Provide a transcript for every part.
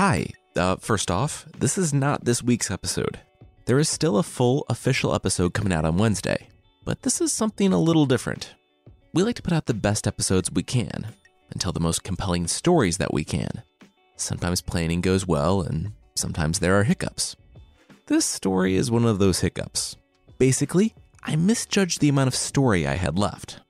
Hi. Uh, first off, this is not this week's episode. There is still a full official episode coming out on Wednesday, but this is something a little different. We like to put out the best episodes we can and tell the most compelling stories that we can. Sometimes planning goes well, and sometimes there are hiccups. This story is one of those hiccups. Basically, I misjudged the amount of story I had left.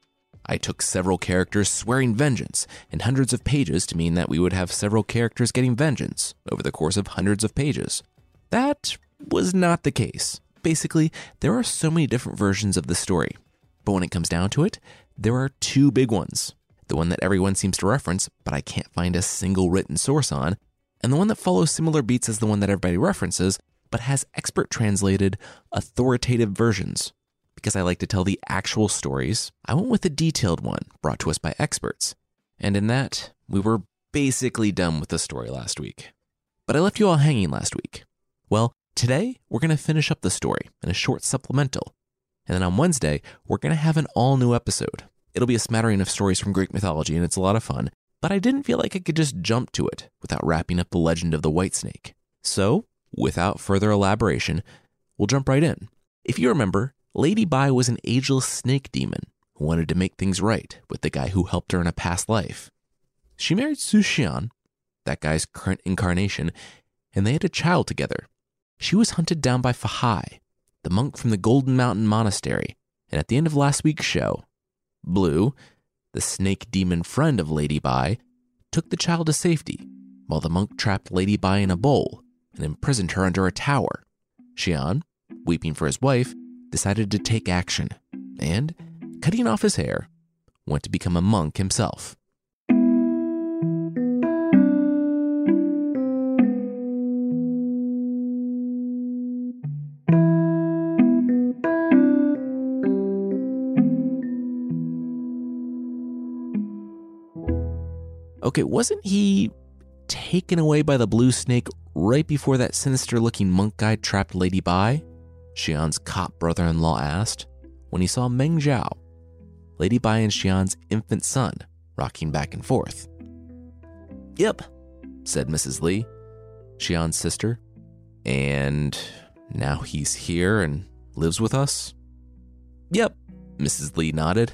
I took several characters swearing vengeance in hundreds of pages to mean that we would have several characters getting vengeance over the course of hundreds of pages. That was not the case. Basically, there are so many different versions of the story. But when it comes down to it, there are two big ones the one that everyone seems to reference, but I can't find a single written source on, and the one that follows similar beats as the one that everybody references, but has expert translated, authoritative versions. Because I like to tell the actual stories, I went with a detailed one brought to us by experts. And in that, we were basically done with the story last week. But I left you all hanging last week. Well, today we're going to finish up the story in a short supplemental. And then on Wednesday, we're going to have an all new episode It'll be a smattering of stories from Greek mythology, and it's a lot of fun, but I didn't feel like I could just jump to it without wrapping up the legend of the White Snake. So, without further elaboration, we'll jump right in. If you remember, Lady Bai was an ageless snake demon who wanted to make things right with the guy who helped her in a past life. She married Su Xian, that guy's current incarnation, and they had a child together. She was hunted down by Fahai, the monk from the Golden Mountain Monastery, and at the end of last week's show, Blue, the snake demon friend of Lady Bai, took the child to safety, while the monk trapped Lady Bai in a bowl and imprisoned her under a tower. Xian, weeping for his wife, decided to take action and, cutting off his hair, went to become a monk himself. Okay, wasn't he taken away by the blue snake right before that sinister looking monk guy trapped Lady Bai? Xian's cop brother in law asked when he saw Meng Jiao, Lady Bai and Xian's infant son, rocking back and forth. Yep, said Mrs. Li, Xian's sister. And now he's here and lives with us? Yep, Mrs. Li nodded.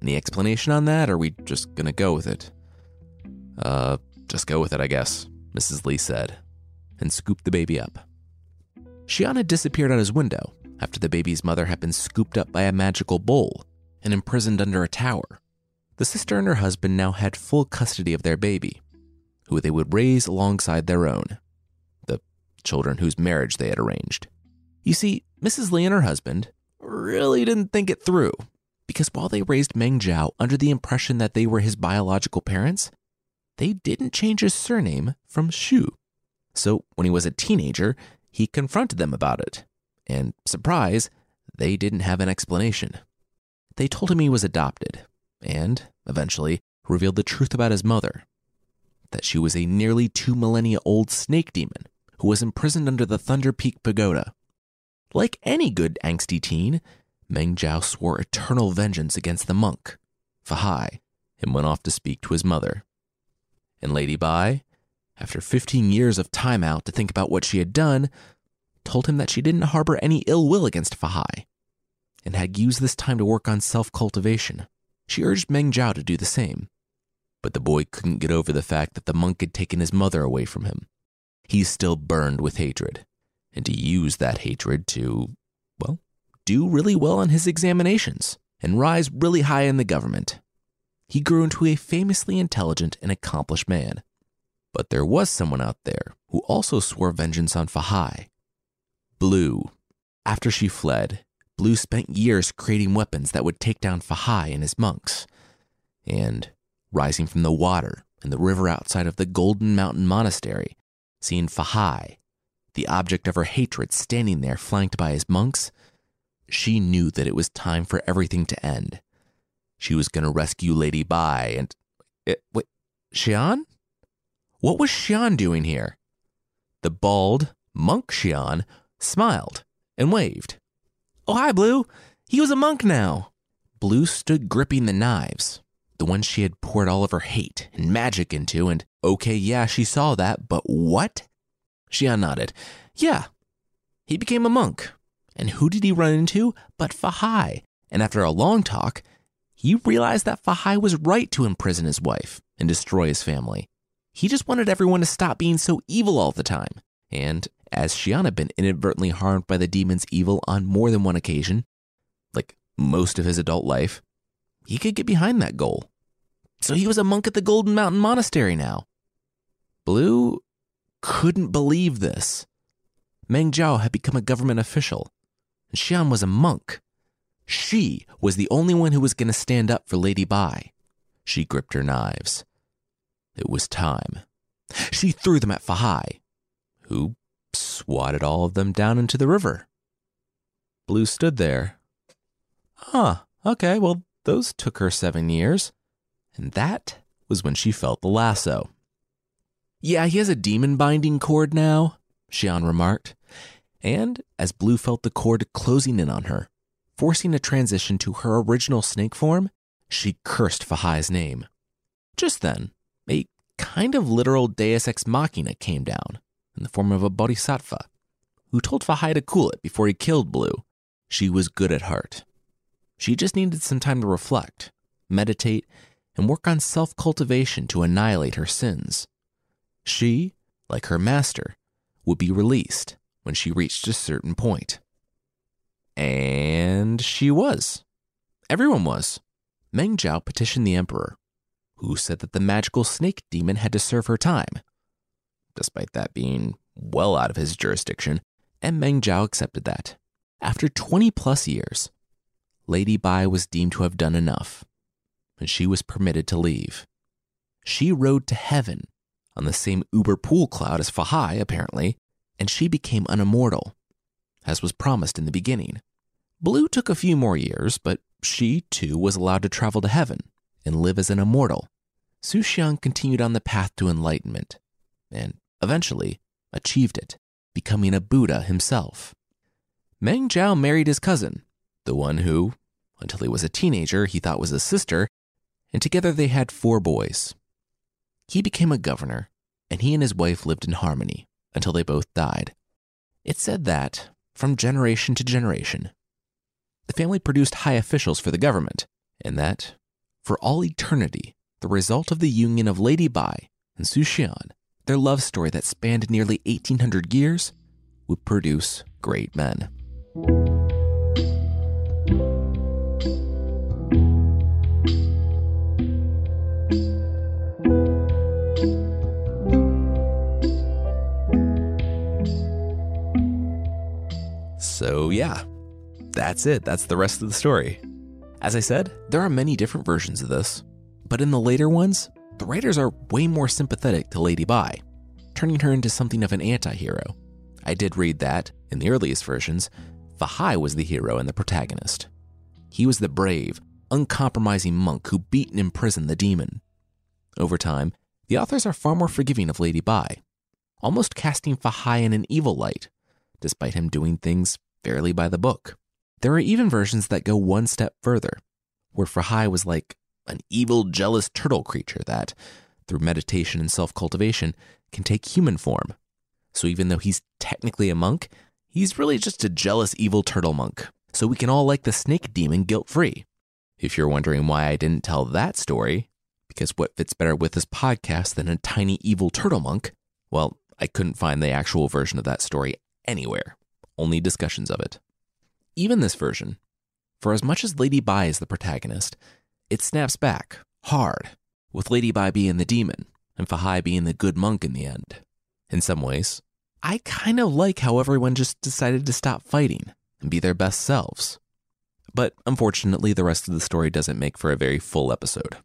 Any explanation on that, or are we just gonna go with it? Uh, just go with it, I guess, Mrs. Li said, and scooped the baby up. Had disappeared out his window after the baby's mother had been scooped up by a magical bowl and imprisoned under a tower. The sister and her husband now had full custody of their baby, who they would raise alongside their own, the children whose marriage they had arranged. You see, Mrs. Li and her husband really didn't think it through, because while they raised Meng Jiao under the impression that they were his biological parents, they didn't change his surname from Shu. So when he was a teenager, he confronted them about it. And surprise, they didn't have an explanation. They told him he was adopted, and eventually revealed the truth about his mother that she was a nearly two millennia old snake demon who was imprisoned under the Thunder Peak Pagoda. Like any good angsty teen, Meng Jiao swore eternal vengeance against the monk, Fahai, and went off to speak to his mother and Lady Bai, after 15 years of time out to think about what she had done, told him that she didn't harbor any ill will against Fahai and had used this time to work on self cultivation. She urged Meng Jiao to do the same. But the boy couldn't get over the fact that the monk had taken his mother away from him. He still burned with hatred, and he used that hatred to, well, do really well on his examinations and rise really high in the government he grew into a famously intelligent and accomplished man. But there was someone out there who also swore vengeance on Fahai. Blue. After she fled, Blue spent years creating weapons that would take down Fahai and his monks. And, rising from the water in the river outside of the Golden Mountain Monastery, seeing Fahai, the object of her hatred, standing there flanked by his monks, she knew that it was time for everything to end she was going to rescue Lady Bai and. It, wait, Xian? What was Xian doing here? The bald, monk Xian smiled and waved. Oh, hi, Blue. He was a monk now. Blue stood gripping the knives, the ones she had poured all of her hate and magic into, and Okay, yeah, she saw that, but what? Xian nodded. Yeah, he became a monk. And who did he run into but Fahai? And after a long talk, he realized that Fahai was right to imprison his wife and destroy his family. He just wanted everyone to stop being so evil all the time. And as Xian had been inadvertently harmed by the demon's evil on more than one occasion, like most of his adult life, he could get behind that goal. So he was a monk at the Golden Mountain Monastery now. Blue couldn't believe this. Meng Jiao had become a government official, and Xian was a monk. She was the only one who was going to stand up for Lady Bai. She gripped her knives. It was time. She threw them at Fahai, who swatted all of them down into the river. Blue stood there. Huh, okay, well, those took her seven years. And that was when she felt the lasso. Yeah, he has a demon binding cord now, Xian remarked. And as Blue felt the cord closing in on her, forcing a transition to her original snake form, she cursed Fahai's name. Just then, a kind of literal deus ex machina came down in the form of a bodhisattva who told Fahai to cool it before he killed Blue. She was good at heart. She just needed some time to reflect, meditate, and work on self cultivation to annihilate her sins. She, like her master, would be released when she reached a certain point. And she was. Everyone was. Meng Jiao petitioned the emperor, who said that the magical snake demon had to serve her time. Despite that being well out of his jurisdiction, and Meng Jiao accepted that. After 20 plus years, Lady Bai was deemed to have done enough, and she was permitted to leave. She rode to heaven on the same Uber pool cloud as Fahai, apparently, and she became an immortal, as was promised in the beginning. Blue took a few more years, but she, too, was allowed to travel to heaven and live as an immortal. Su Xian continued on the path to enlightenment, and eventually achieved it, becoming a Buddha himself. Meng Jiao married his cousin, the one who, until he was a teenager, he thought was his sister, and together they had four boys. He became a governor, and he and his wife lived in harmony until they both died. It's said that, from generation to generation, the family produced high officials for the government, and that, for all eternity, the result of the union of Lady Bai and Su Xian, their love story that spanned nearly 1800 years, would produce great men. So, yeah, that's it. That's the rest of the story. As I said, there are many different versions of this, but in the later ones, the writers are way more sympathetic to Lady Bai, turning her into something of an anti hero. I did read that, in the earliest versions, Fahai was the hero and the protagonist. He was the brave, uncompromising monk who beat and imprisoned the demon. Over time, the authors are far more forgiving of Lady Bai, almost casting Fahai in an evil light, despite him doing things fairly by the book. There are even versions that go one step further, where Fahai was like an evil, jealous turtle creature that, through meditation and self cultivation, can take human form. So even though he's technically a monk, he's really just a jealous, evil turtle monk. So we can all like the snake demon guilt free. If you're wondering why I didn't tell that story, because what fits better with this podcast than a tiny evil turtle monk? Well, I couldn't find the actual version of that story anywhere only discussions of it. Even this version, for as much as Lady Bai is the protagonist, it snaps back hard, with Lady Bai being the demon and Fahai being the good monk in the end. In some ways, I kind of like how everyone just decided to stop fighting and be their best selves. But unfortunately, the rest of the story doesn't make for a very full episode.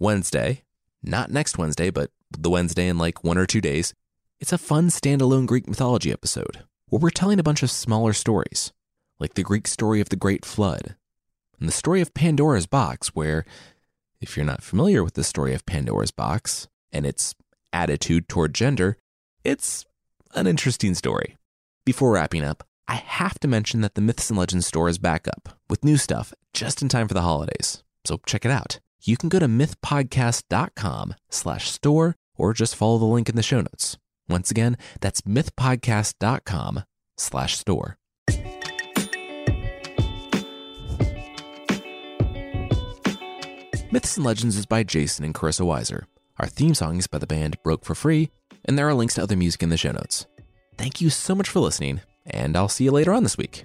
Wednesday, not next Wednesday, but the Wednesday in like one or two days, it's a fun standalone Greek mythology episode where we're telling a bunch of smaller stories, like the Greek story of the Great Flood, and the story of Pandora's Box, where, if you're not familiar with the story of Pandora's Box and its attitude toward gender, it's an interesting story. Before wrapping up, I have to mention that the Myths and Legends store is back up with new stuff just in time for the holidays, so check it out. you can go to mythpodcast.com slash store or just follow the link in the show notes. Once again, that's mythpodcast.com slash store. Myths and Legends is by Jason and Carissa Weiser. Our theme song is by the band Broke for Free, and there are links to other music in the show notes. Thank you so much for listening, and I'll see you later on this week.